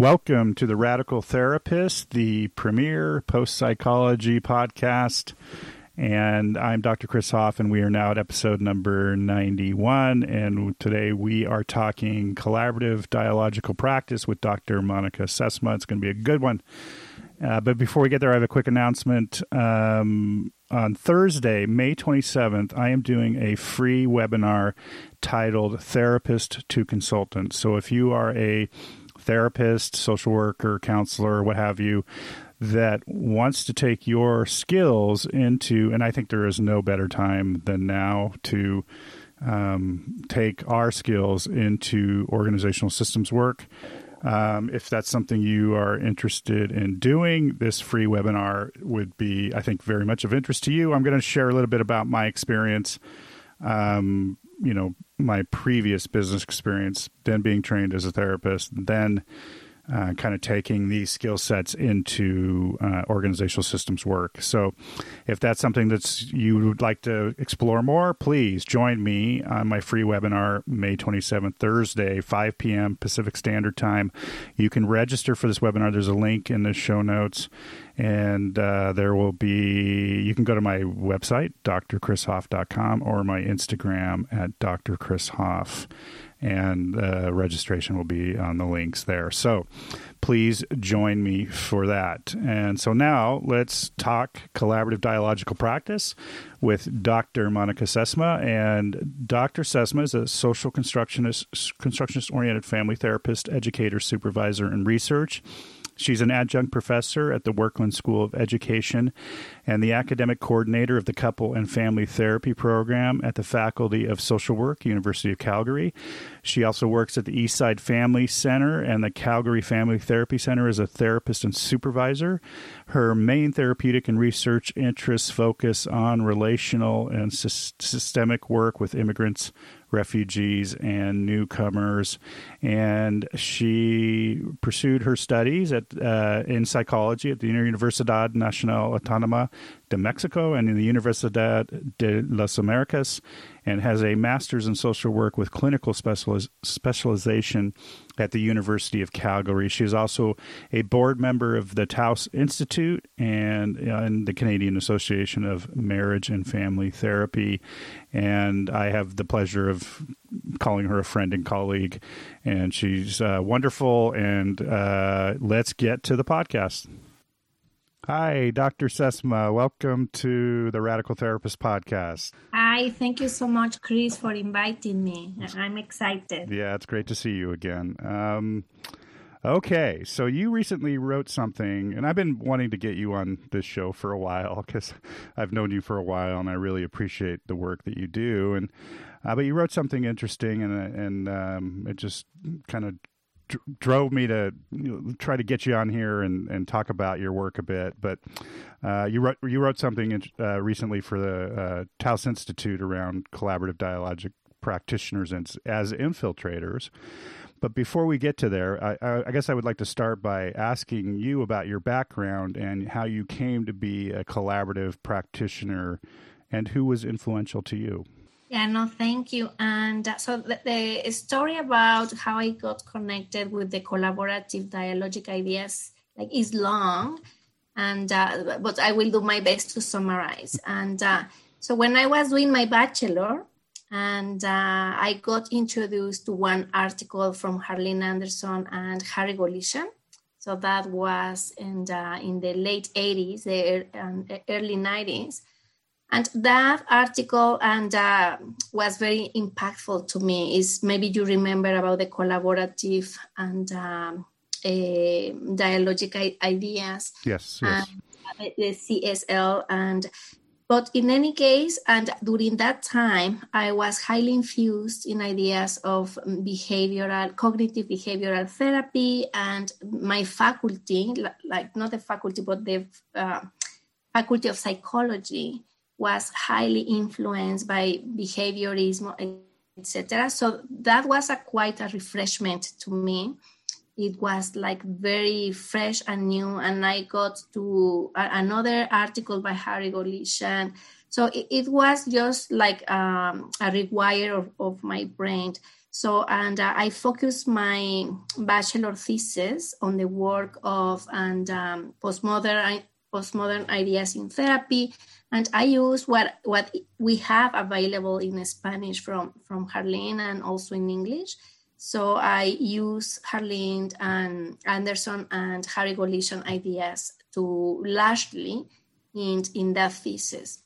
Welcome to the Radical Therapist, the premier post psychology podcast. And I'm Dr. Chris Hoff, and we are now at episode number 91. And today we are talking collaborative dialogical practice with Dr. Monica Sesma. It's going to be a good one. Uh, but before we get there, I have a quick announcement. Um, on Thursday, May 27th, I am doing a free webinar titled Therapist to Consultant. So if you are a therapist, social worker, counselor, what have you, that wants to take your skills into, and I think there is no better time than now to um, take our skills into organizational systems work. Um, if that's something you are interested in doing, this free webinar would be, I think, very much of interest to you. I'm going to share a little bit about my experience, um, you know, my previous business experience, then being trained as a therapist, then uh, kind of taking these skill sets into uh, organizational systems work. So, if that's something that you would like to explore more, please join me on my free webinar May 27th, Thursday, 5 p.m. Pacific Standard Time. You can register for this webinar. There's a link in the show notes, and uh, there will be, you can go to my website, drchrishoff.com, or my Instagram at drchrishoff and uh, registration will be on the links there. So please join me for that. And so now let's talk collaborative dialogical practice with Dr. Monica Sesma. And Dr. Sesma is a social constructionist, constructionist oriented family therapist, educator, supervisor, and research. She's an adjunct professor at the Werklund School of Education and the academic coordinator of the Couple and Family Therapy Program at the Faculty of Social Work, University of Calgary. She also works at the Eastside Family Center and the Calgary Family Therapy Center as a therapist and supervisor. Her main therapeutic and research interests focus on relational and systemic work with immigrants, refugees and newcomers. And she pursued her studies at uh, in psychology at the Universidad Nacional Autónoma de Mexico and in the Universidad de las Americas, and has a master's in social work with clinical specializ- specialization at the University of Calgary. She is also a board member of the Taos Institute and, uh, and the Canadian Association of Marriage and Family Therapy. And I have the pleasure of calling her a friend and colleague, and she's uh, wonderful. And uh, let's get to the podcast. Hi, Dr. Sesma. Welcome to the Radical Therapist Podcast. Hi, thank you so much, Chris, for inviting me. I'm excited. Yeah, it's great to see you again. Um, okay, so you recently wrote something, and I've been wanting to get you on this show for a while because I've known you for a while, and I really appreciate the work that you do. And uh, but you wrote something interesting, and and um, it just kind of drove me to try to get you on here and, and talk about your work a bit. But uh, you wrote you wrote something uh, recently for the uh, Taos Institute around collaborative dialogic practitioners as, as infiltrators. But before we get to there, I, I, guess I would like to start by asking you about your background and how you came to be a collaborative practitioner and who was influential to you. Yeah, no, thank you. And uh, so the, the, story about how I got connected with the collaborative dialogic ideas like is long, and uh, but I will do my best to summarize. And uh, so when I was doing my bachelor, and uh, I got introduced to one article from Harlene Anderson and Harry Goolishian. So that was in the, in the late 80s, the um, early 90s and that article and uh, was very impactful to me is maybe you remember about the collaborative and um, uh, dialogic ideas. Yes yes. The csl and but in any case and during that time i was highly infused in ideas of behavioral cognitive behavioral therapy and my faculty like not the faculty but the uh, faculty of psychology was highly influenced by behaviorism, etc. So that was a quite a refreshment to me. It was like very fresh and new, and I got to another article by Harry Goolishian. So it, it was just like um, a rewire of, of my brain. So, and uh, I focused my bachelor thesis on the work of and um, postmodern postmodern ideas in therapy, and I use what what we have available in Spanish from from Harlene and also in English. So I use Harlene and Anderson and Harry Goolishian ideas to largely in in that thesis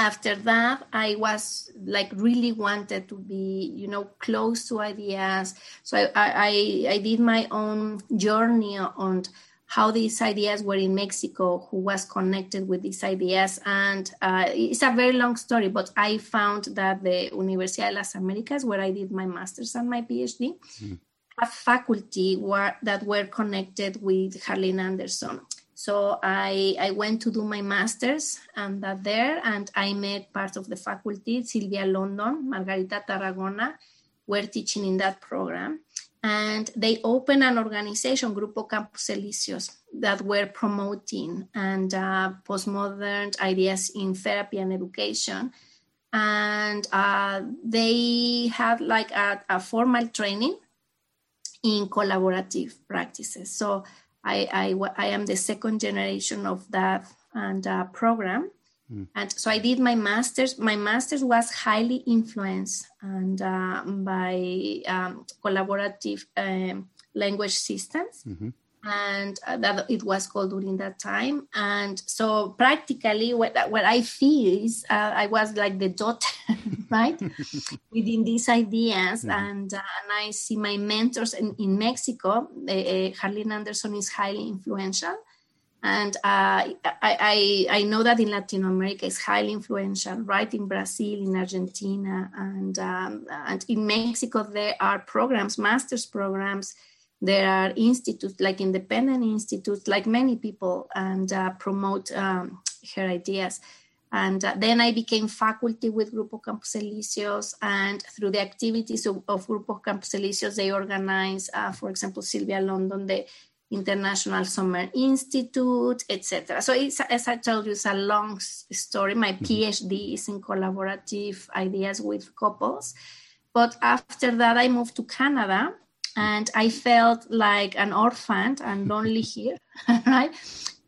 after that i was like really wanted to be you know close to ideas so i i, I did my own journey on how these ideas were in mexico who was connected with these ideas and uh, it's a very long story but i found that the universidad de las americas where i did my master's and my phd mm. a faculty were, that were connected with harlene anderson so I, I went to do my master's and that there, and I met part of the faculty, Sylvia London, Margarita Tarragona, were teaching in that program. And they opened an organization, Grupo Campos Elíseos, that were promoting and uh, postmodern ideas in therapy and education. And uh, they had like a, a formal training in collaborative practices. So I, I, I am the second generation of that and uh, program. Mm. And so I did my master's. My master's was highly influenced and uh, by um, collaborative um, language systems. Mm-hmm and uh, that it was called during that time. And so practically what, what I feel is uh, I was like the dot, right, within these ideas. Mm-hmm. And, uh, and I see my mentors in, in Mexico, uh, Harlene Anderson is highly influential. And uh, I, I, I know that in Latin America is highly influential, right? In Brazil, in Argentina, and um, and in Mexico there are programs, master's programs there are institutes like independent institutes like many people and uh, promote um, her ideas and uh, then i became faculty with grupo campos elíseos and through the activities of, of grupo campos elíseos they organize uh, for example sylvia london the international summer institute etc so it's as i told you it's a long story my mm-hmm. phd is in collaborative ideas with couples but after that i moved to canada and I felt like an orphan and lonely here, right?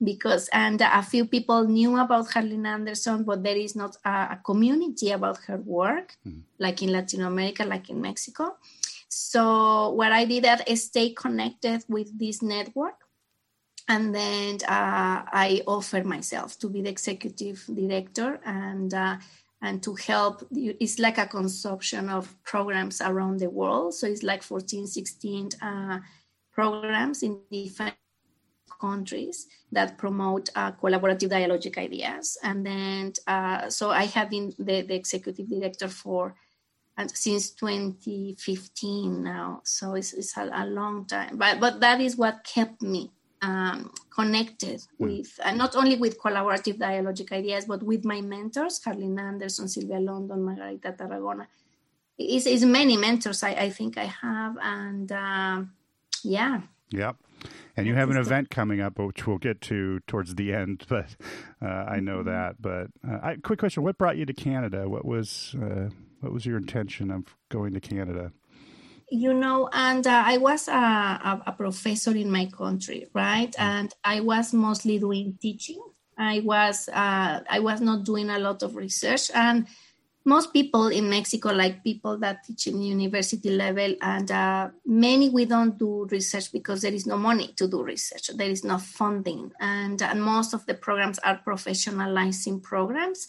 Because and a few people knew about Harlene Anderson, but there is not a, a community about her work, mm-hmm. like in Latin America, like in Mexico. So what I did is stay connected with this network, and then uh, I offered myself to be the executive director and. Uh, and to help it's like a consumption of programs around the world so it's like 14 16 uh, programs in different countries that promote uh, collaborative dialogic ideas and then uh, so i have been the, the executive director for since 2015 now so it's, it's a, a long time but but that is what kept me um, connected mm. with uh, not only with collaborative dialogic ideas, but with my mentors, Harlene Anderson, Sylvia London, Margarita Tarragona. It's, it's many mentors I, I think I have, and uh, yeah. Yep. And you have an event coming up, which we'll get to towards the end, but uh, I know mm-hmm. that. But uh, I, quick question: What brought you to Canada? What was uh, what was your intention of going to Canada? you know, and uh, I was a, a, a, professor in my country, right? Mm. And I was mostly doing teaching. I was uh, I was not doing a lot of research, and most people in Mexico, like people that teach in university level, and uh, many we don't do research because there is no money to do research. There is no funding, and, and most of the programs are professionalizing programs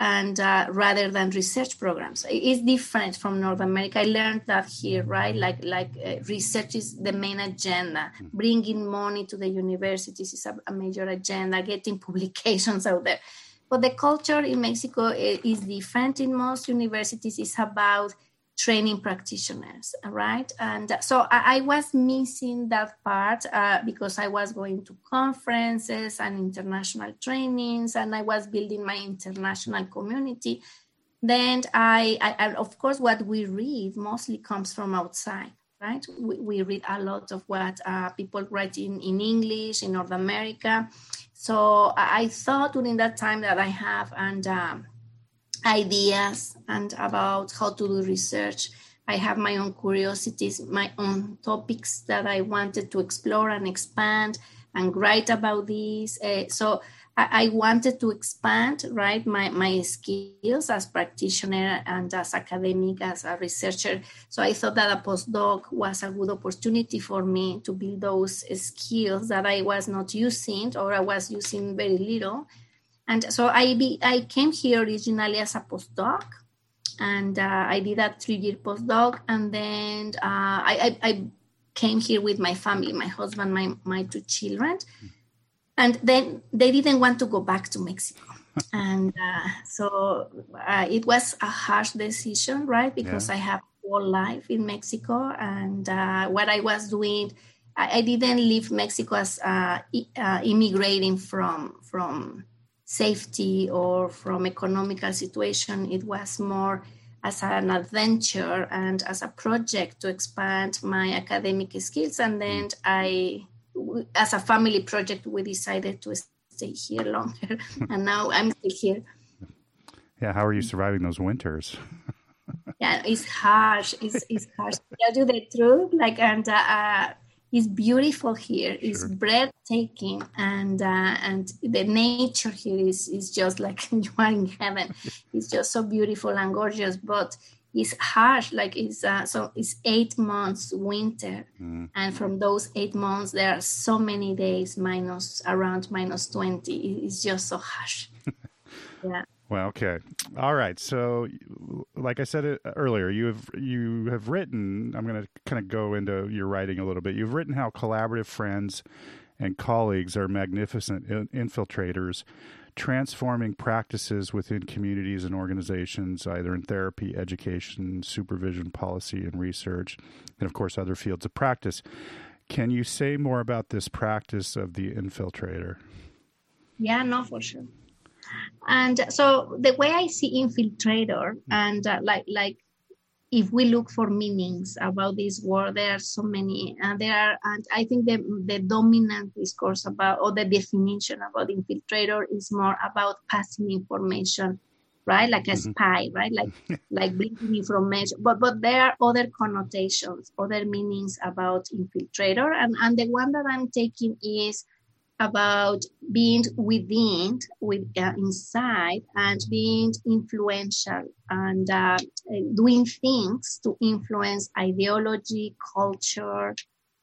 and uh, rather than research programs. It's different from north america. I learned that here right? Like like uh, research is the main agenda. Mm-hmm. bringing money to the universities is a, a, major agenda getting publications out there. But the culture in mexico eh, is different. In most universities it's about training practitioners, right? And so I, I was missing that part uh, because I was going to conferences and international trainings, and I was building my international community. Then I, I of course, what we read mostly comes from outside, right? We, we read a lot of what uh, people write in, in English in North America. So I thought during that time that I have and um, ideas and about how to do research. I have my own curiosities, my own topics that I wanted to explore and expand and write about these. Uh, so I, I, wanted to expand, right, my, my skills as practitioner and as academic, as a researcher. So I thought that a postdoc was a good opportunity for me to build those skills that I was not using or I was using very little. And so I, be, I came here originally as a postdoc and uh, I did a three-year postdoc, and then uh, I, I, I, came here with my family, my husband, my my two children, and then they didn't want to go back to Mexico, and uh, so uh, it was a harsh decision, right? Because yeah. I have whole life in Mexico, and uh, what I was doing, I, didn't leave Mexico as uh, immigrating from from safety or from economical situation. It was more as an adventure and as a project to expand my academic skills. And then I, as a family project, we decided to stay here longer. and now I'm still here. Yeah, how are you surviving those winters? yeah, it's harsh. It's, it's harsh. Tell you the truth, like, and uh, is beautiful here. Sure. It's breathtaking, and uh, and the nature here is is just like you are in heaven. it's just so beautiful and gorgeous, but it's harsh. Like it's uh, so it's eight months winter, mm. and from those eight months there are so many days minus around minus twenty. It's just so harsh. yeah. Well, okay, all right. So, like I said uh, earlier, you have you have written. I'm going to kind of go into your writing a little bit. You've written how collaborative friends and colleagues are magnificent infiltrators, transforming practices within communities and organizations, either in therapy, education, supervision, policy, and research, and of course other fields of practice. Can you say more about this practice of the infiltrator? Yeah, no, for sure. And so the way I see infiltrator and uh, like like if we look for meanings about this word, there are so many. And there are, and I think the, the dominant discourse about, or the definition about infiltrator is more about passing information, right? Like a mm-hmm. spy, right? Like, like bringing information. But, but there are other connotations, other meanings about infiltrator. And, and the one that I'm taking is about being within, with uh, inside, and being influential and uh, doing things to influence ideology, culture,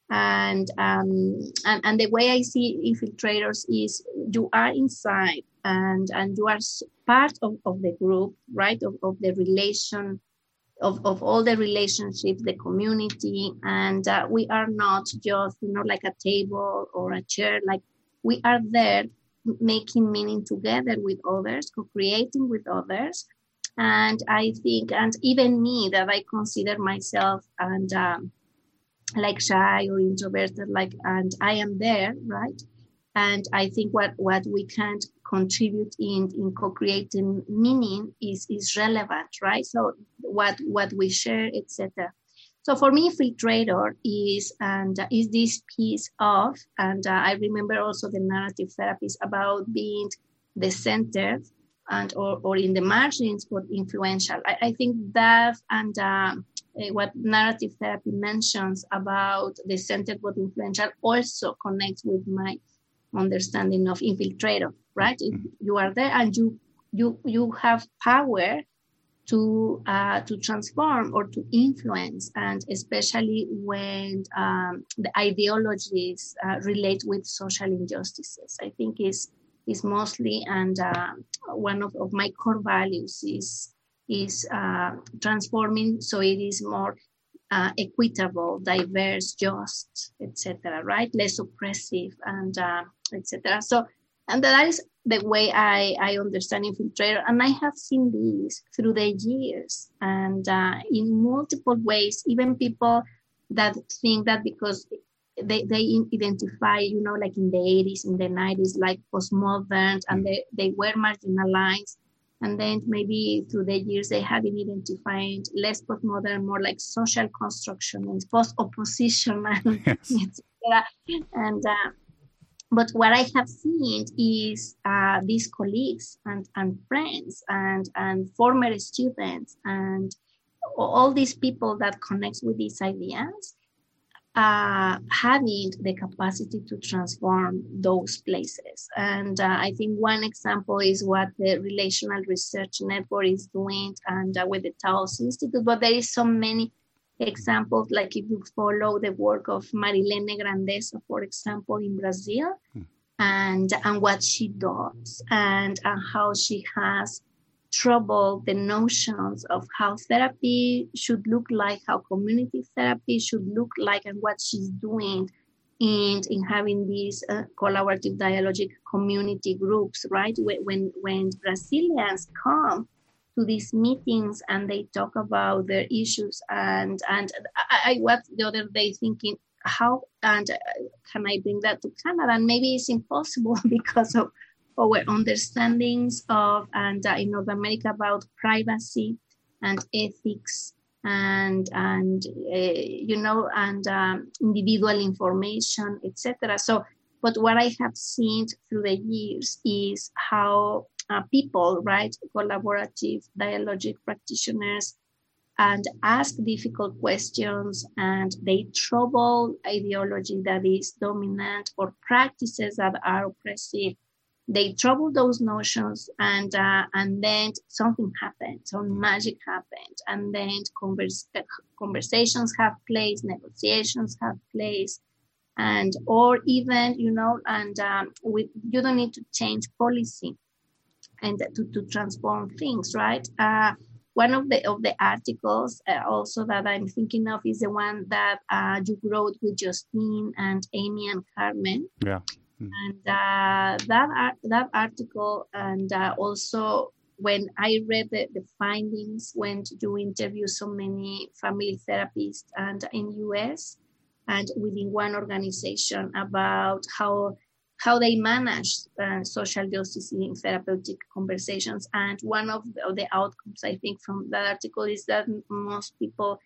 and, um, and and the way I see infiltrators is you are inside and and you are part of, of the group, right? Of, of the relation of, of all the relationships, the community, and uh, we are not just you know like a table or a chair, like we are there making meaning together with others, co-creating with others. And I think, and even me, that I consider myself and um, like shy or introverted, like, and I am there, right? And I think what what we can contribute in in co-creating meaning is is relevant, right? So what what we share, etc. So for me, infiltrator is and uh, is this piece of, and uh, I remember also the narrative therapies about being the center and or, or in the margins, but influential. I, I think that and uh, eh, what narrative therapy mentions about the center but influential also connects with my understanding of infiltrator. Right, mm-hmm. you are there and you you you have power to uh, to transform or to influence, and especially when um, the ideologies uh, relate with social injustices. I think is is mostly and uh, one of, of my core values is is uh, transforming so it is more uh, equitable, diverse, just, etc. Right, less oppressive and uh, etc. So, and that is the way I, I understand infiltrator. And I have seen this through the years and uh, in multiple ways, even people that think that because they, they identify, you know, like in the 80s, in the 90s, like postmodern, and they, they were marginalized. And then maybe through the years, they have been identifying less postmodern, more like social construction and post opposition, and, yes. and uh, but what I have seen is uh, these colleagues and, and friends and, and former students and all these people that connect with these ideas uh, having the capacity to transform those places. And uh, I think one example is what the Relational Research Network is doing and uh, with the Taos Institute, but there is so many examples, like if you follow the work of Marilene Grandesso, for example, in Brazil, hmm. and, and what she does and, and how she has trouble the notions of how therapy should look like, how community therapy should look like, and what she's doing in, in having these uh, collaborative dialogic community groups, right? When, When, when Brazilians come to these meetings and they talk about their issues, and, and I, I was the other day thinking, how and uh, can I bring that to Canada? And maybe it's impossible because of our understandings of and uh, in North America about privacy and ethics and and uh, you know and um, individual information etc so but what i have seen through the years is how uh, people right? Collaborative dialogic practitioners and ask difficult questions and they trouble ideology that is dominant or practices that are oppressive. They trouble those notions and uh, and then something happened some magic happened and then converse, conversations have place negotiations have place and or even you know and um, with you don't need to change policy and to, to transform things right uh, one of the of the articles uh, also that I'm thinking of is the one that uh, you wrote with Justine and Amy and Carmen. Yeah. Mm. And uh, that that article, and uh, also when I read the, the findings, when you interview so many family therapists and in US and within one organization about how how they manage uh, social justice in therapeutic conversations. And one of the, of the, outcomes, I think, from that article is that most people,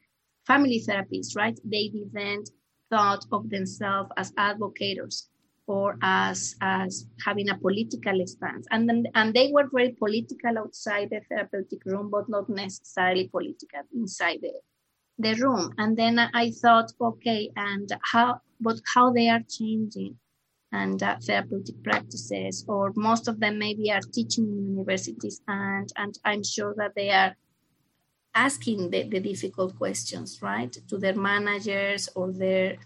family therapists, right, they didn't thought of themselves as advocates or as as having a political stance and then and they were very political outside the therapeutic room but not necessarily political inside the the room and then i thought okay and how but how they are changing and uh, therapeutic practices or most of them maybe are teaching in universities and and i'm sure that they are asking the, the difficult questions right to their managers or their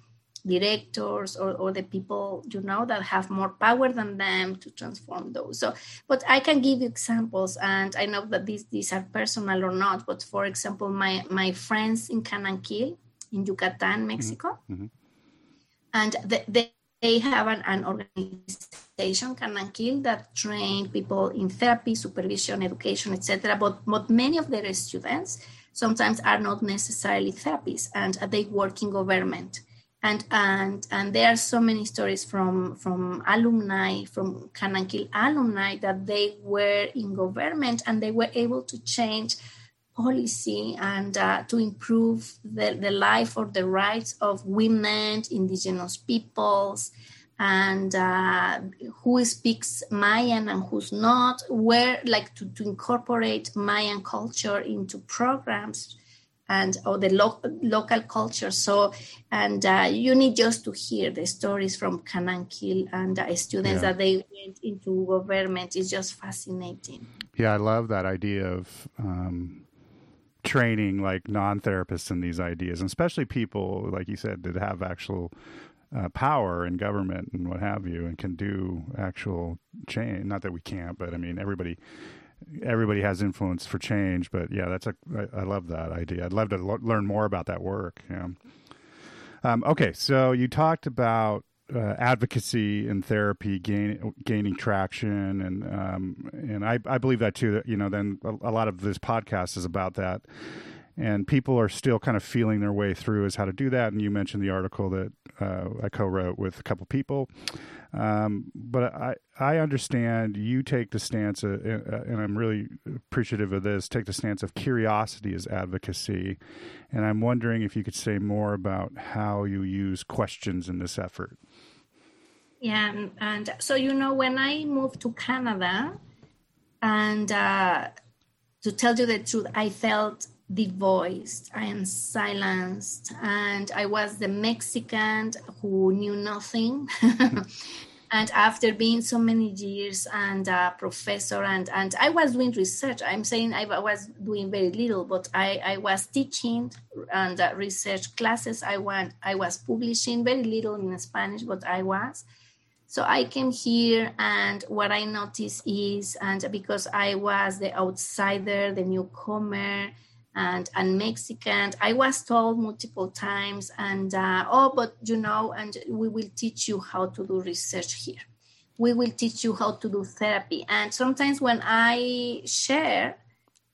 directors or, or the people you know that have more power than them to transform those so but i can give you examples and i know that these these are personal or not but for example my my friends in Kanankil in yucatan mm-hmm. mexico mm-hmm. and the, they, they have an, an organization cananquil that train people in therapy supervision education etc but but many of their students sometimes are not necessarily therapists and they work in government. And and and there are so many stories from from alumni from Kanankil alumni that they were in government and they were able to change policy and uh, to improve the, the life or the rights of women, indigenous peoples, and uh, who speaks Mayan and who's not, where like to, to incorporate Mayan culture into programs and or the lo- local culture. So, and uh, you need just to hear the stories from Kanankil and uh, students yeah. that they went into government. It's just fascinating. Yeah, I love that idea of um, training like non-therapists in these ideas, and especially people like you said that have actual. Uh, power in government and what have you, and can do actual change. Not that we can't, but I mean, everybody everybody has influence for change. But yeah, that's a I, I love that idea. I'd love to lo- learn more about that work. Yeah. Um, okay, so you talked about uh, advocacy and therapy gain, gaining traction, and um, and I, I believe that too. That you know, then a, a, lot of this podcast is about that, and people are still kind of feeling their way through as how to do that. And you mentioned the article that uh, I co-wrote with a couple people. Um, but I, I understand you take the stance, of, uh, and I'm really appreciative of this, take the stance of curiosity as advocacy. And I'm wondering if you could say more about how you use questions in this effort. Yeah, and, and so, you know, when I moved to Canada, and uh, to tell you the truth, I felt devoiced, I am silenced, and I was the Mexican who knew nothing. and after being so many years and a professor and, and i was doing research. I'm saying i was doing very little but i, I was teaching and uh, research classes. I went i was publishing very little in spanish but i was. So i came here and what i noticed is and because i was the outsider the newcomer and and Mexican. I was told multiple times, and uh, oh, but you know, and we will teach you how to do research here. We will teach you how to do therapy. And sometimes when I share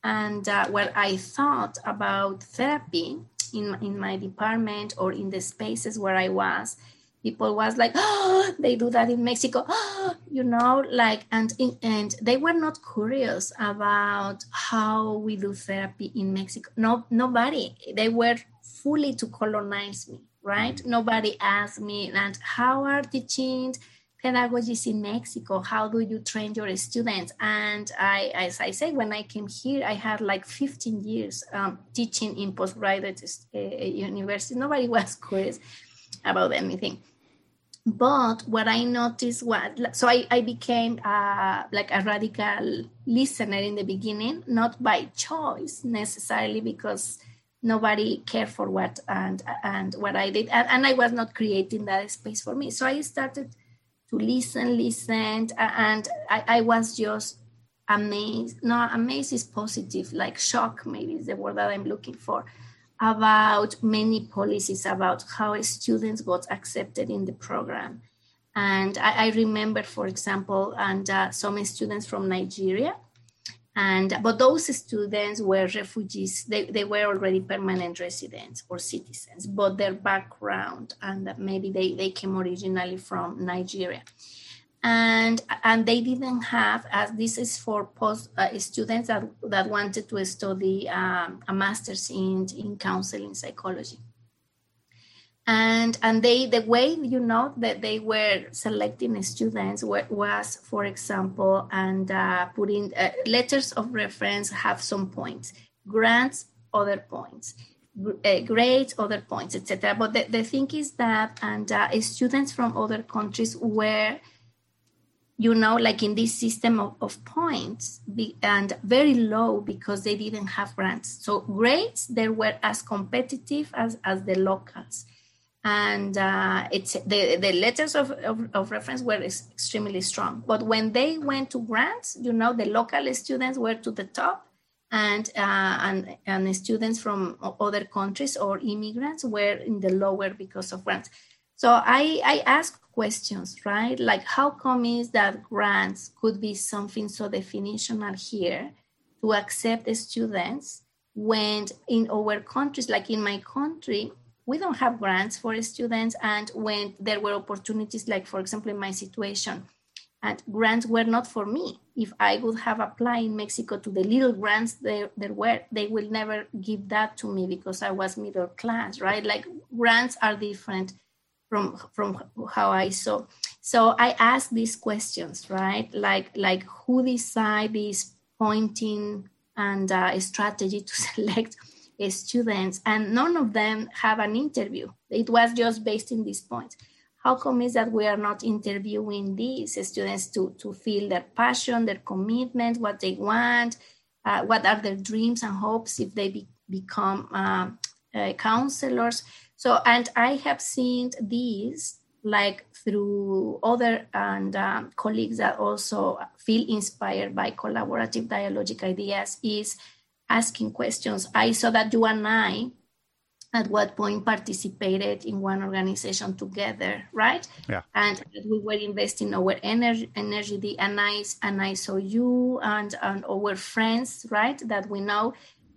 and uh, what I thought about therapy in in my department or in the spaces where I was, people was like oh they do that in mexico oh, you know like and and they were not curious about how we do therapy in mexico. No nobody. They were fully to colonize me right? Mm-hmm. nobody asked me and how are teaching pedagogies in mexico? How do you train your students? And i as i say when i came here i had like 15 years um, teaching in postgraduate uh, university. Nobody was curious about anything. But what i noticed was so i, I became uh, like a radical listener in the beginning not by choice necessarily because nobody cared for what and and what i did. And, and i was not creating that space for me. So i started to listen listen and i, I was just amazed no amazed is positive like shock maybe is the word that i'm looking for about many policies about how students got accepted in the program. And I, I remember, for example, and uh, some students from Nigeria, and but those students were refugees. They, they were already permanent residents or citizens, but their background and maybe they, they came originally from Nigeria and and they didn't have as this is for post uh, students that, that wanted to study um, a master's in in counseling psychology. And and they the way you know that they were selecting students were, was for example and uh, putting uh, letters of reference have some points grants other points uh, grades other points etc but the, the thing is that and uh, students from other countries were you know, like in this system of, of points, be, and very low because they didn't have grants. So grades, they were as competitive as, as the locals. And uh, it's the, the letters of, of, of reference were extremely strong. But when they went to grants, you know, the local students were to the top and, uh, and, and students from other countries or immigrants were in the lower because of grants. So I, I asked questions, right? Like, how come is that grants could be something so definitional here to accept the students when in our countries, like in my country, we don't have grants for students, and when there were opportunities, like for example in my situation, and grants were not for me. If I would have applied in Mexico to the little grants there, there were, they will never give that to me because I was middle class, right? Like grants are different from from how I saw. So I ask these questions, right? Like like who decide this pointing and uh, strategy to select students, and none of them have an interview. It was just based in these points. How come is that we are not interviewing these students to to feel their passion, their commitment, what they want, uh, what are their dreams and hopes if they be, become uh, uh counselors? So, and I have seen these like through other and um, colleagues that also feel inspired by collaborative dialogic ideas is asking questions. I saw that you and I at what point participated in one organization together, right? Yeah. And we were investing our energy, energy and I, and I saw you and, and our friends, right, that we know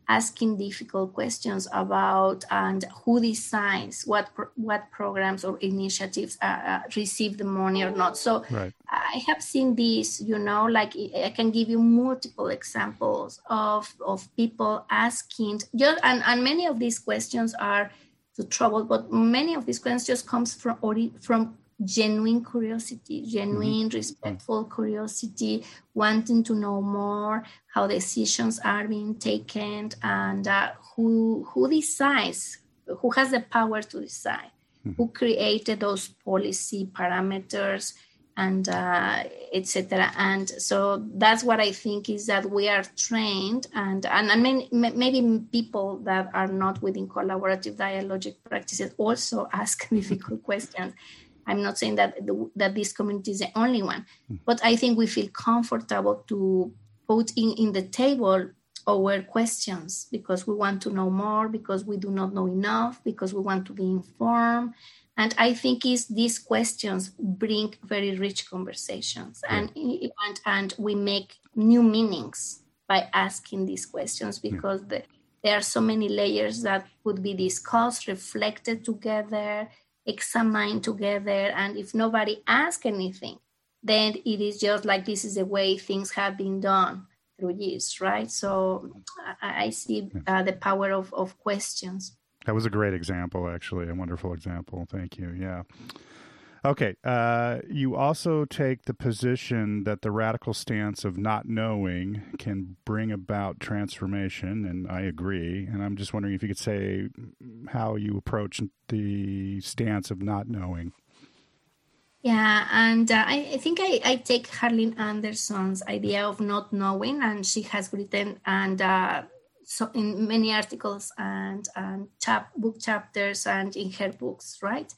asking difficult questions about and who decides what what programs or initiatives uh, uh, receive the money or not so right. i have seen this you know like i can give you multiple examples of of people asking just and, and many of these questions are to trouble but many of these questions just comes from from genuine curiosity, genuine, mm-hmm. respectful curiosity, wanting to know more how decisions are being taken and uh, who who decides, who has the power to decide, mm-hmm. who created those policy parameters and uh, etc. And so that's what I think is that we are trained, and and I mean maybe people that are not within collaborative dialogic practices also ask difficult questions. I'm not saying that the, that this community is the only one, hmm. but I think we feel comfortable to put in in the table our questions because we want to know more, because we do not know enough, because we want to be informed. And i think is these questions bring very rich conversations and, and and we make new meanings by asking these questions because the, there are so many layers that could be discussed reflected together examined together and if nobody asks anything then it is just like this is the way things have been done through years right so i, I see uh, the power of, of questions that was a great example, actually, a wonderful example. Thank you. Yeah. Okay. Uh, you also take the position that the radical stance of not knowing can bring about transformation, and I agree. And I'm just wondering if you could say how you approach the stance of not knowing. Yeah, and uh, I, I, think I, I, take Harlene Anderson's idea of not knowing, and she has written and uh, so in many articles and, and chap, book chapters and in her books, right?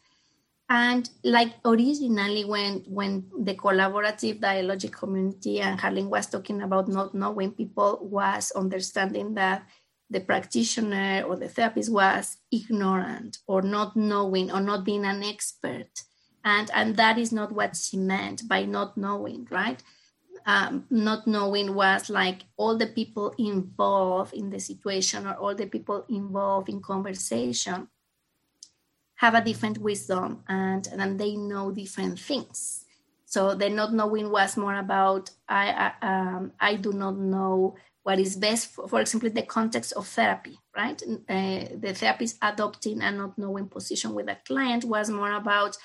And like originally, when when the collaborative dialogic community and Harlene was talking about not knowing, people was understanding that the practitioner or the therapist was ignorant or not knowing or not being an expert, and and that is not what she meant by not knowing, right? um, not knowing was like all the people involved in the situation or all the people involved in conversation have a different wisdom and, and they know different things. So the not knowing was more about I I, um, I do not know what is best for, for example the context of therapy right uh, the therapist adopting a not knowing position with a client was more about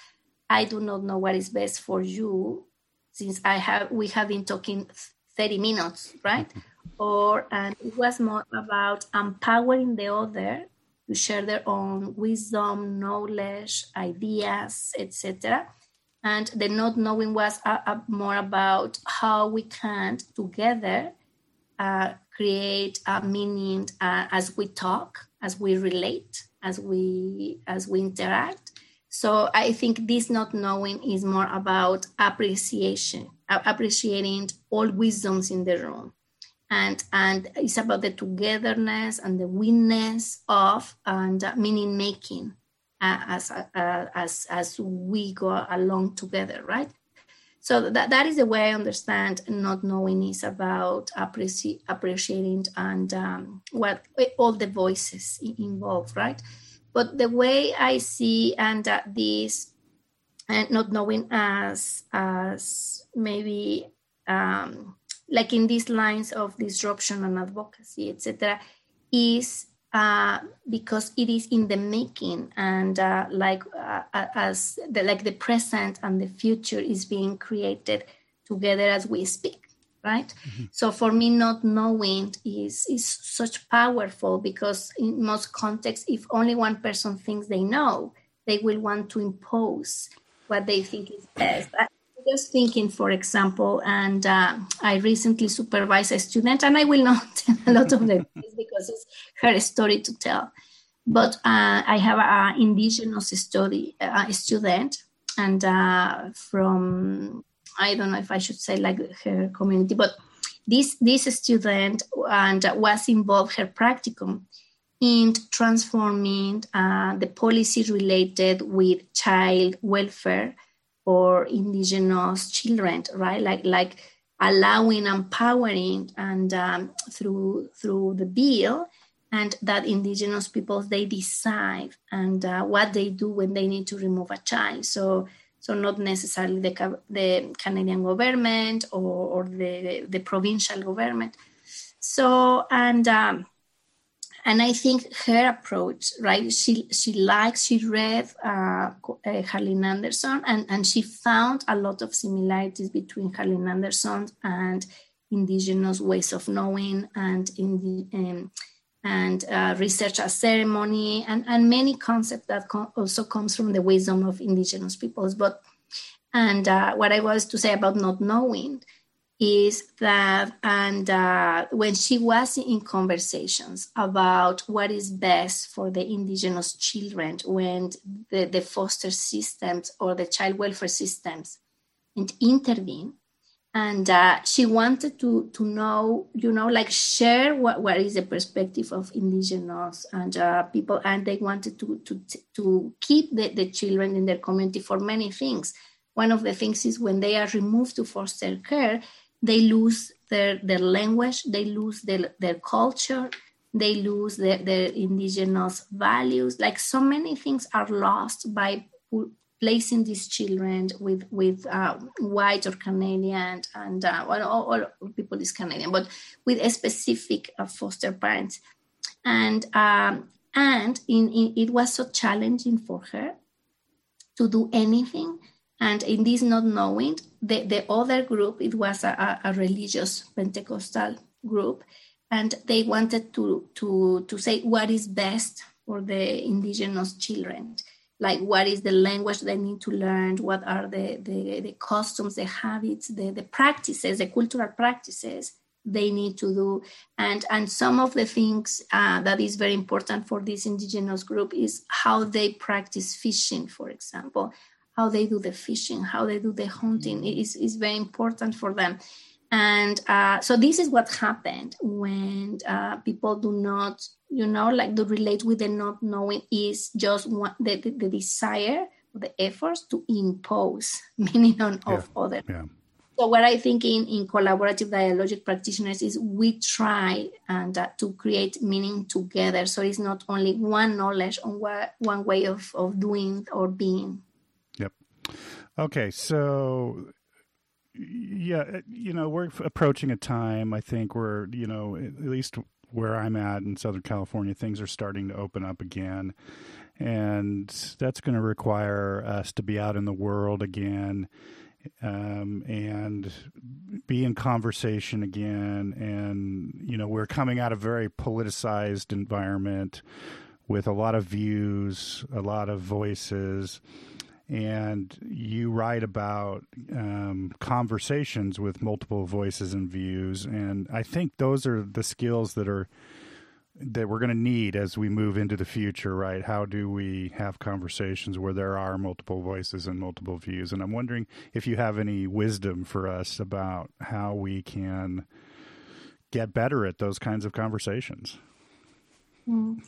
i do not know what is best for you since I have we have been talking 30 minutes, right? Or and it was more about empowering the other to share their own wisdom, knowledge, ideas, etc. And the not knowing was uh, uh, more about how we can together uh, create a meaning uh, as we talk, as we relate, as we as we interact, so I think this not knowing is more about appreciation, appreciating all wisdoms in the room. And, and it's about the togetherness and the willingness of and meaning making uh, as, uh, as, as we go along together, right? So that, that is the way I understand not knowing is about appreci- appreciating and um, what all the voices involved, right? But the way I see and uh, this, and not knowing as as maybe um, like in these lines of disruption and advocacy, etc., is uh, because it is in the making and uh, like uh, as the, like the present and the future is being created together as we speak right mm-hmm. so for me not knowing is is such powerful because in most contexts if only one person thinks they know they will want to impose what they think is best just thinking for example and uh, i recently supervised a student and i will not tell a lot of the because it's her story to tell. But uh, i have an indigenous study uh, student and uh, from I don't know if I should say like her community, but this this student and was involved her practicum in transforming uh, the policy related with child welfare for indigenous children, right? Like like allowing, empowering, and um, through through the bill, and that indigenous peoples they decide and uh, what they do when they need to remove a child. So so not necessarily the, the Canadian government or, or the, the provincial government. So, and um, and I think her approach, right? She she likes she read uh, uh, Harlene Anderson, and and she found a lot of similarities between Harlene Anderson and indigenous ways of knowing, and in the um, and uh, research as ceremony, and and many concepts that also comes from the wisdom of indigenous peoples. But and uh, what I was to say about not knowing is that, and uh, when she was in conversations about what is best for the indigenous children, when the, the foster systems or the child welfare systems intervene, and uh, she wanted to to know, you know, like share what, what is the perspective of indigenous and uh, people, and they wanted to to to keep the, the children in their community for many things. One of the things is when they are removed to foster care, they lose their, their language, they lose their, their culture, they lose their, their indigenous values. Like so many things are lost by placing these children with with uh, white or Canadian and uh, well, all, all, people is Canadian, but with a specific uh, foster parents, and um, and in, in, it was so challenging for her to do anything and in this not knowing, the, the other group, it was a, a religious Pentecostal group, and they wanted to, to, to say what is best for the indigenous children. Like what is the language they need to learn? What are the, the, the customs the habits the, the practices the cultural practices they need to do? And and some of the things uh, that is very important for this indigenous group is how they practice fishing for example how they do the fishing, how they do the hunting mm. is, is very important for them. And uh, so this is what happened when uh, people do not, you know, like to relate with the not knowing is just one, the, the, the desire, the efforts to impose meaning on yeah. of other. Yeah. So what I think in, in collaborative dialogic practitioners is we try and uh, to create meaning together. So it's not only one knowledge on one way of, of doing or being. Okay, so yeah, you know, we're approaching a time. I think where you know, at least where I'm at in Southern California, things are starting to open up again, and that's going to require us to be out in the world again. Um, and be in conversation again. And, you know, we're coming out of a very politicized environment with a lot of views, a lot of voices and you write about um, conversations with multiple voices and views and i think those are the skills that are that we're going to need as we move into the future right how do we have conversations where there are multiple voices and multiple views and i'm wondering if you have any wisdom for us about how we can get better at those kinds of conversations mm.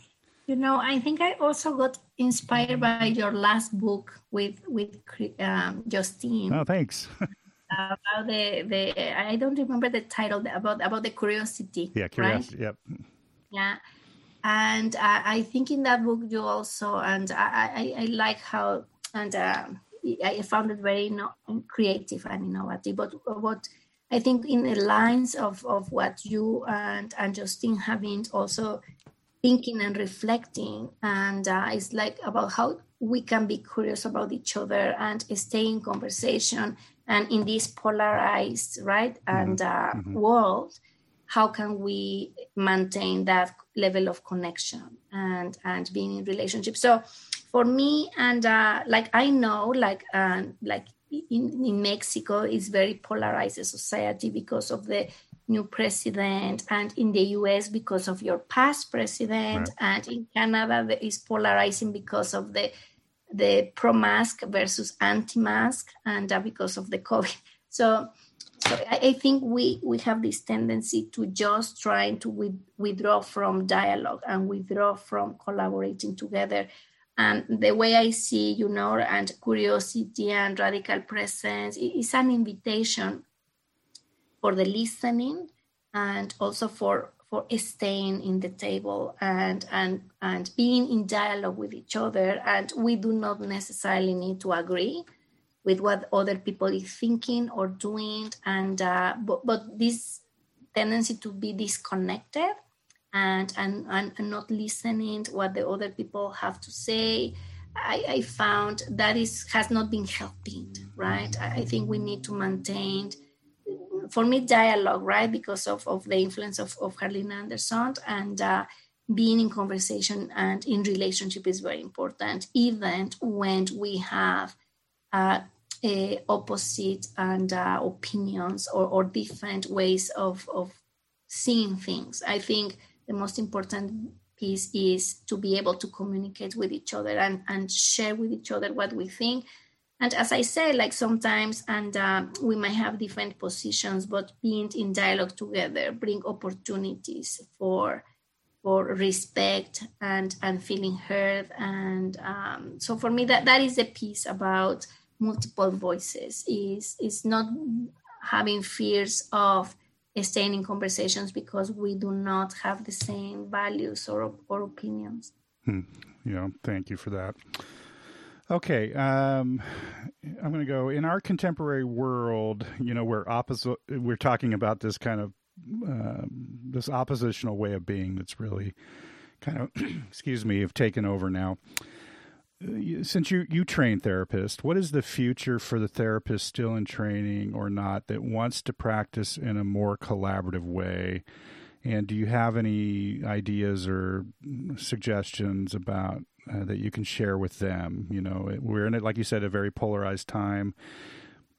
You know, I think I also got inspired by your last book with with um, Justine. Oh, thanks. about the the I don't remember the title about about the curiosity. Yeah, curiosity. Right? Yep. Yeah, and uh, I think in that book you also and I I, I like how and uh, I found it very no, creative and innovative. But what I think in the lines of of what you and and Justine have been also thinking and reflecting and uh, it's like about how we can be curious about each other and stay in conversation and in this polarized right mm-hmm. and uh, mm-hmm. world how can we maintain that level of connection and and being in relationship so for me and uh, like i know like uh, like in, in mexico is very polarized society because of the new president, and in the US because of your past president, right. and in Canada is polarizing because of the the pro-mask versus anti-mask, and uh, because of the COVID. So, so I, I, think we we have this tendency to just trying to with, withdraw from dialogue and withdraw from collaborating together. And the way I see, you know, and curiosity and radical presence is an invitation for the listening and also for for staying in the table and and and being in dialogue with each other and we do not necessarily need to agree with what other people is thinking or doing and uh, but, but this tendency to be disconnected and, and, and, not listening to what the other people have to say. I, I found that is has not been helping, right? I, I think we need to maintain for me dialogue right? Because of, of the influence of, of Harlene Anderson and uh, being in conversation and in relationship is very important even when we have uh, opposite and uh, opinions or, or different ways of, of seeing things. I think the most important piece is to be able to communicate with each other and, and share with each other what we think and as i say like sometimes and uh, we might have different positions but being in dialogue together bring opportunities for for respect and and feeling heard and um, so for me that that is the piece about multiple voices is is not having fears of staying in conversations because we do not have the same values or, or opinions. Hmm. Yeah, thank you for that. Okay, um, I'm going to go in our contemporary world. You know, we're opposite. We're talking about this kind of uh, this oppositional way of being that's really kind of, excuse me, have taken over now. Since you you train therapists, what is the future for the therapist still in training or not that wants to practice in a more collaborative way? And do you have any ideas or suggestions about uh, that you can share with them? You know, we're in it, like you said, a very polarized time.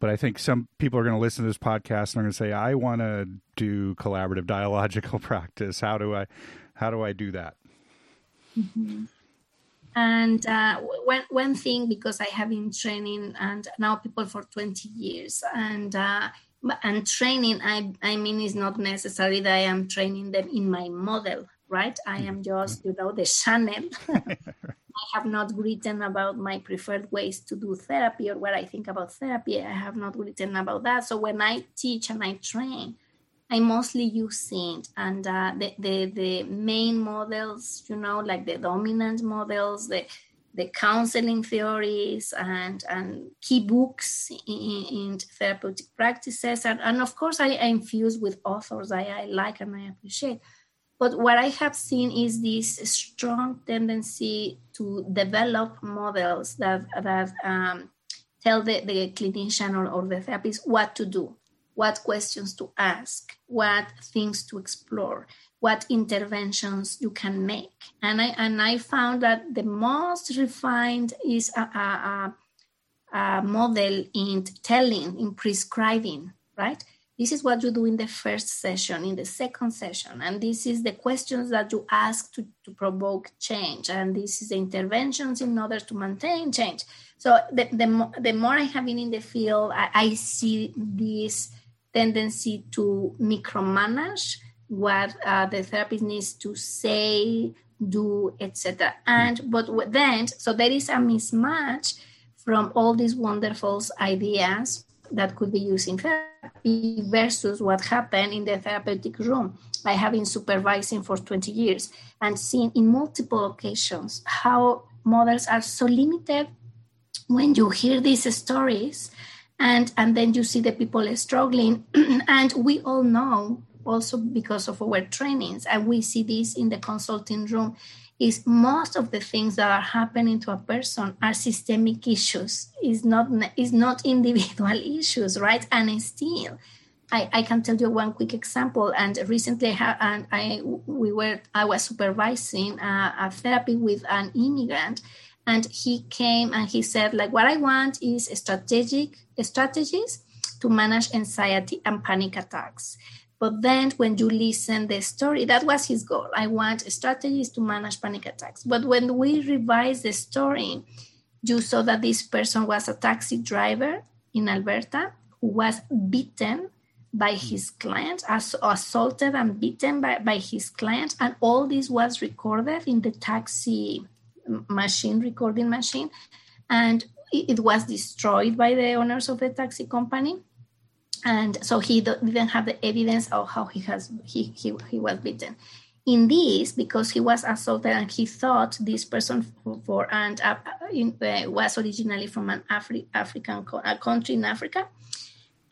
But I think some people are going to listen to this podcast and are going to say, "I want to do collaborative dialogical practice. How do I, how do I do that?" Mm-hmm. And uh, one one thing because I have been training and now people for twenty years and. Uh, and training I, I mean is not necessary that i am training them in my model right i am just you know the channel have not written about my preferred ways to do therapy or what i think about therapy i have not written about that so when i teach and i train I mostly use it, and uh, the, the the main models, you know, like the dominant models, the the counseling theories, and and key books in, in therapeutic practices, and, and of course I, I infuse with authors I, I like and I appreciate. But what I have seen is this strong tendency to develop models that that um, tell the, the clinician or, or the therapist what to do what questions to ask, what things to explore, what interventions you can make. And I and I found that the most refined is a, a, a model in telling, in prescribing, right? This is what you do in the first session, in the second session, and this is the questions that you ask to, to provoke change, and this is the interventions in order to maintain change. So the, the, the more I have been in the field, I, I see this tendency to micromanage what uh, the therapist needs to say, do, etc. And but then, so there is a mismatch from all these wonderful ideas that could be used in therapy versus what happened in the therapeutic room. Have been supervising for 20 years and seen in multiple occasions how models are so limited when you hear these stories and and then you see the people struggling and we all know also because of our trainings and we see this in the consulting room is most of the things that are happening to a person are systemic issues. Is not is not individual issues right? And still I, I can tell you one quick example. And recently I, and I we were I was supervising a, a therapy with an immigrant and he came and he said like what i want is strategic strategies to manage anxiety and panic attacks but then when you listen the story that was his goal i want strategies to manage panic attacks but when we revised the story you saw that this person was a taxi driver in alberta who was beaten by his client, as, assaulted and beaten by, by his client, and all this was recorded in the taxi machine, recording machine, and it was destroyed by the owners of the taxi company. And so he didn't have the evidence of how he has he, he, he was beaten. In this, because he was assaulted and he thought this person for and uh, in, uh, was originally from an Afri- African co- country in Africa,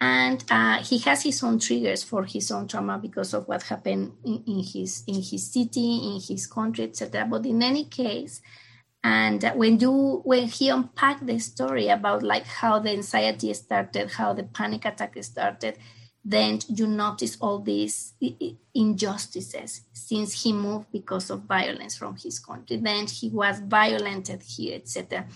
and uh, he has his own triggers for his own trauma because of what happened in, in his in his city, in his country, etc. But in any case, and when you when he unpacked the story about like how the anxiety started, how the panic attack started, then you notice all these injustices since he moved because of violence from his country then he was violented here etc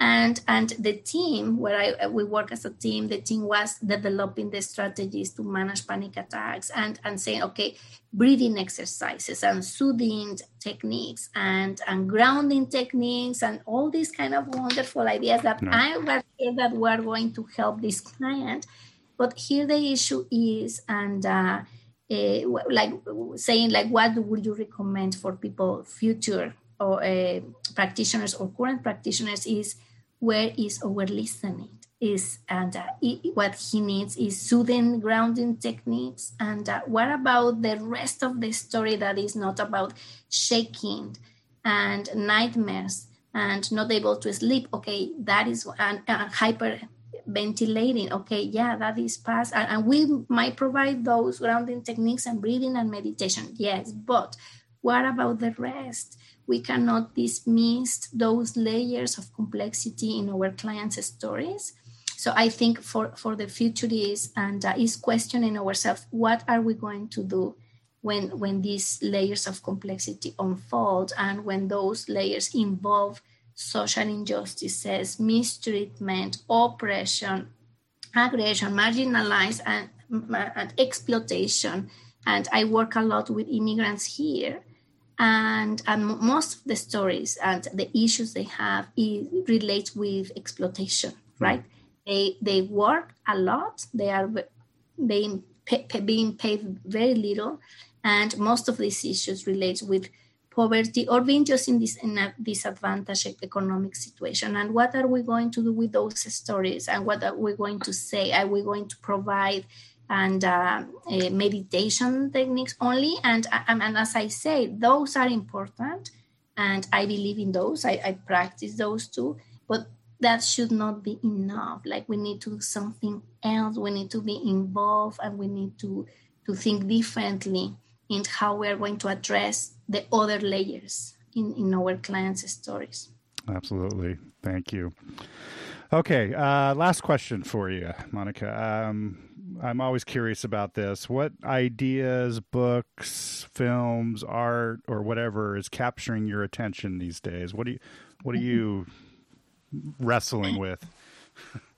and and the team where I we work as a team the team was developing the strategies to manage panic attacks and and saying okay breathing exercises and soothing techniques and and grounding techniques and all these kind of wonderful ideas that no. I was that were going to help this client but here the issue is, and uh, uh, like saying, like, what would you recommend for people, future or uh, practitioners or current practitioners, is where is our listening? Is and uh, what he needs is soothing, grounding techniques. And uh, what about the rest of the story that is not about shaking and nightmares? and not able to sleep okay that is and hyper ventilating. Okay yeah that is past. And, and we might provide those grounding techniques and breathing and meditation yes. But what about the rest? We cannot dismiss those layers of complexity in our clients stories. So i think for for the future is and uh, is questioning ourselves what are we going to do when when these layers of complexity unfold and when those layers involve social injustices, mistreatment, oppression, aggression, marginalized, and, and exploitation. And I work a lot with immigrants here. And, and most of the stories and the issues they have is, relates with exploitation, right? They, they work a lot. They are being, being paid very little. And most of these issues relate with poverty or being just in this in a disadvantaged economic situation? And what are we going to do with those stories? And what are we going to say? Are we going to provide and uh, uh, meditation techniques only? And, and, and as i say those are important and i believe in those. I, I practice those too. But that should not be enough. Like we need to do something else. We need to be involved and we need to to think differently in how we are going to address the other layers in, in our clients' stories. Absolutely. Thank you. Okay, uh, last question for you, Monica. Um, I'm always curious about this. What ideas, books, films, art, or whatever is capturing your attention these days? What do you, what are you wrestling with?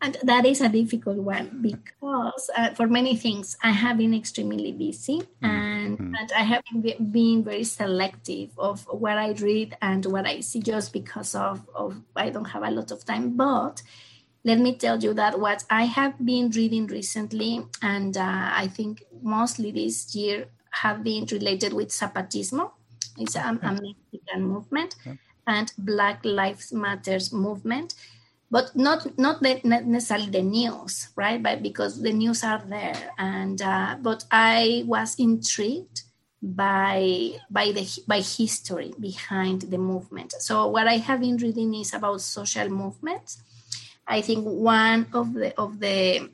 And that is a difficult one because uh, for many things I have been extremely busy mm-hmm. and, mm-hmm. and I have been, been very selective of what I read and what I see just because of, of I don't have a lot of time. But let me tell you that what I have been reading recently and uh, I think mostly this year have been related with Zapatismo. It's a, a Mexican movement and Black Lives Matters movement but not not, the, necessarily the news, right? But because the news are there, and uh, but I was intrigued by by the by history behind the movement. So what I have been reading is about social movements. I think one of the of the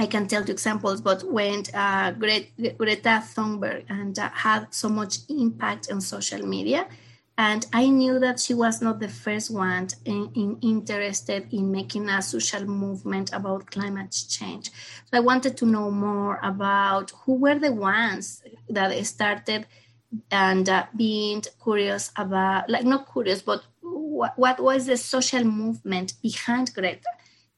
I can tell you examples, but when uh, Greta Thunberg and uh, had so much impact on social media, and I knew that she was not the first one in, in interested in making a social movement about climate change. So I wanted to know more about who were the ones that started and uh, being curious about, like not curious, but what, what was the social movement behind Greta?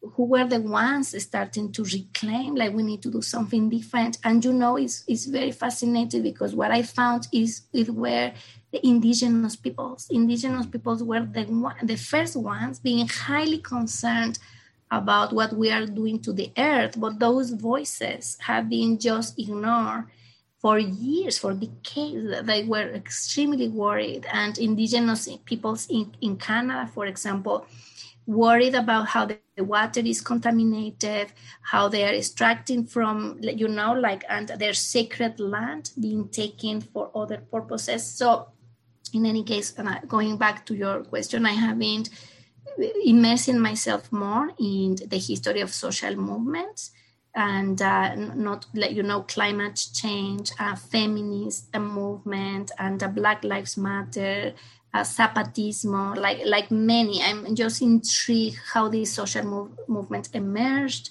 Who were the ones starting to reclaim like we need to do something different and you know it's, it's very fascinating because what i found is it were the indigenous peoples. Indigenous peoples were the, the first ones being highly concerned about what we are doing to the earth, but those voices have been just ignored for years, for decades. They were extremely worried, and indigenous peoples in, in Canada, for example, worried about how the water is contaminated, how they are extracting from, you know, like, and their sacred land being taken for other purposes. So in any case, going back to your question, I haven't immersing myself more in the history of social movements and uh, not like you know climate change, uh, feminist movement, and uh, Black Lives Matter, uh, Zapatismo, like like many. I'm just intrigued how these social move, movements emerged,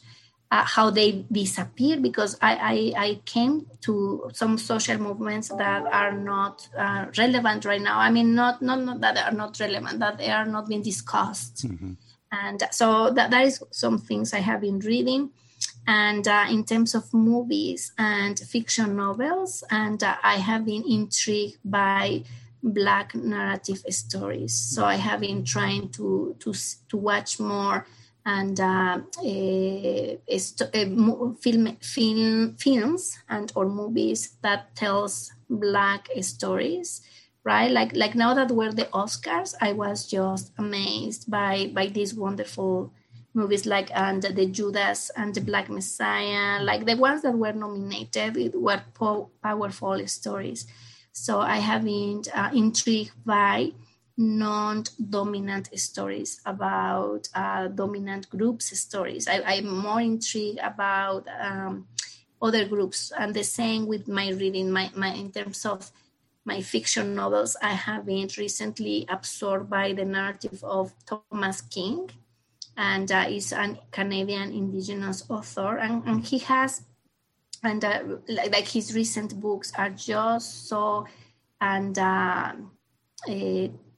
uh, how they disappeared because I, I, I came to some social movements that are not uh, relevant right now. I mean, not, not not that they are not relevant, that they are not being discussed. Mm-hmm. And so that, that is some things I have been reading and uh, in terms of movies and fiction novels and uh, i have been intrigued by black narrative stories so i have been trying to to to watch more and uh, a, a, a film, film films and or movies that tells black stories right like like now that we're the oscars i was just amazed by by these wonderful movies like and the Judas and the Black Messiah, like the ones that were nominated, it were po- powerful stories. So I have been uh, intrigued by non-dominant stories about uh, dominant groups stories. I, am more intrigued about um, other groups, and the same with my reading. My, my in terms of my fiction novels, I have been recently absorbed by the narrative of Thomas King and uh, is a Canadian Indigenous author, and, and he has, and uh, like, like, his recent books are just so, and uh,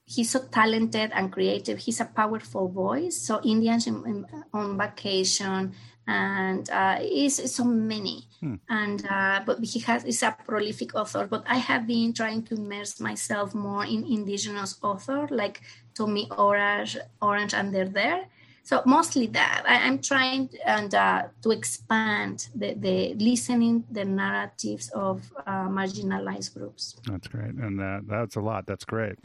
he's so talented and creative. He's a powerful voice. So Indians in, in, on vacation, and uh, is so many. Hmm. And uh, but he has is a prolific author. But I have been trying to immerse myself more in indigenous author like Tommy Orange, Orange, and There There so mostly that I, am trying and uh, to expand the, the listening the narratives of uh, marginalized groups that's great and that, that's a lot that's great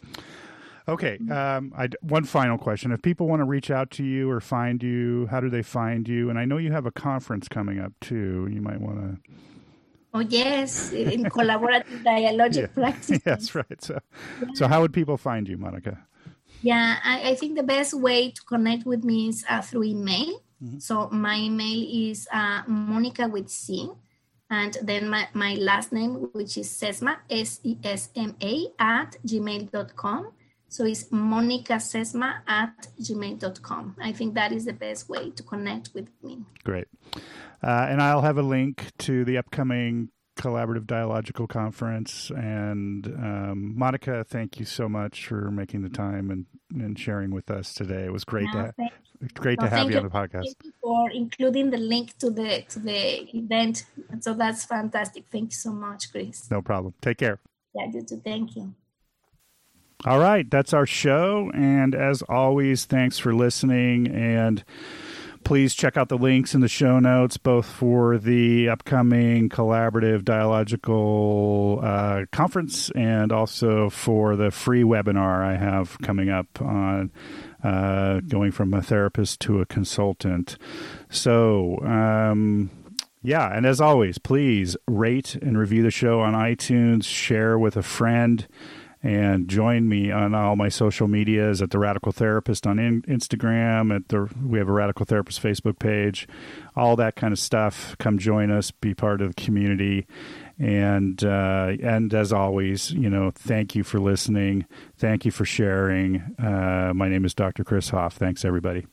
okay um, I, one final question if people want to reach out to you or find you how do they find you and i know you have a conference coming up too you might want to Oh yes, in collaborative dialogic yeah. practice. Yes, right. So, yeah. so how would people find you, Monica? Yeah, I, I, think the best way to connect with me is uh, through email. Mm-hmm. So my email is uh, Monica with C, and then my, my last name, which is Sesma, S E S M A, at gmail.com. So it's Monica Sesma at gmail.com. I think that is the best way to connect with me. Great. Uh, and I'll have a link to the upcoming collaborative dialogical conference. And um, Monica, thank you so much for making the time and, and sharing with us today. It was great no, to ha- great to have you, you on the podcast. Thank you for including the link to the to the event. So that's fantastic. Thank you so much, Chris. No problem. Take care. Yeah, you too. Thank you. All right, that's our show. And as always, thanks for listening. And please check out the links in the show notes, both for the upcoming collaborative dialogical uh, conference and also for the free webinar I have coming up on uh, going from a therapist to a consultant. So, um, yeah, and as always, please rate and review the show on iTunes, share with a friend and join me on all my social medias at the Radical Therapist on in- Instagram. At the we have a Radical Therapist Facebook page, all that kind of stuff. Come join us, be part of the community, and uh, and as always, you know, thank you for listening. Thank you for sharing. Uh, my name is Dr. Chris Hoff. Thanks, everybody.